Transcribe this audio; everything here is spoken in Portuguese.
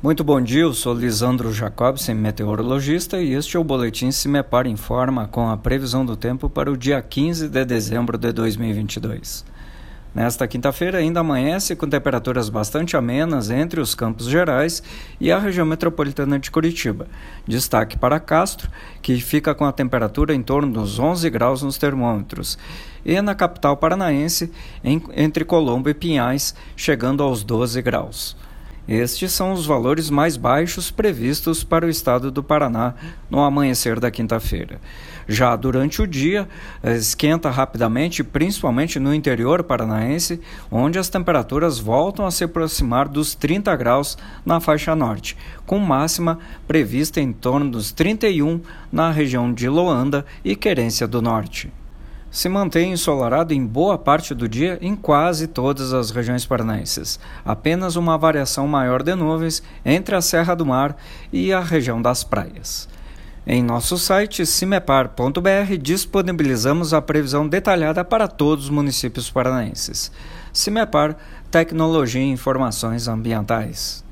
Muito bom dia, eu sou Lisandro Jacobsen, meteorologista, e este é o Boletim Cimepar Informa com a previsão do tempo para o dia 15 de dezembro de 2022. Nesta quinta-feira ainda amanhece com temperaturas bastante amenas entre os campos gerais e a região metropolitana de Curitiba. Destaque para Castro, que fica com a temperatura em torno dos 11 graus nos termômetros, e na capital paranaense, em, entre Colombo e Pinhais, chegando aos 12 graus. Estes são os valores mais baixos previstos para o estado do Paraná no amanhecer da quinta-feira. Já durante o dia, esquenta rapidamente, principalmente no interior paranaense, onde as temperaturas voltam a se aproximar dos 30 graus na faixa norte, com máxima prevista em torno dos 31 na região de Loanda e Querência do Norte se mantém ensolarado em boa parte do dia em quase todas as regiões paranaenses. Apenas uma variação maior de nuvens entre a Serra do Mar e a região das praias. Em nosso site cimepar.br disponibilizamos a previsão detalhada para todos os municípios paranaenses. Cimepar, Tecnologia e Informações Ambientais.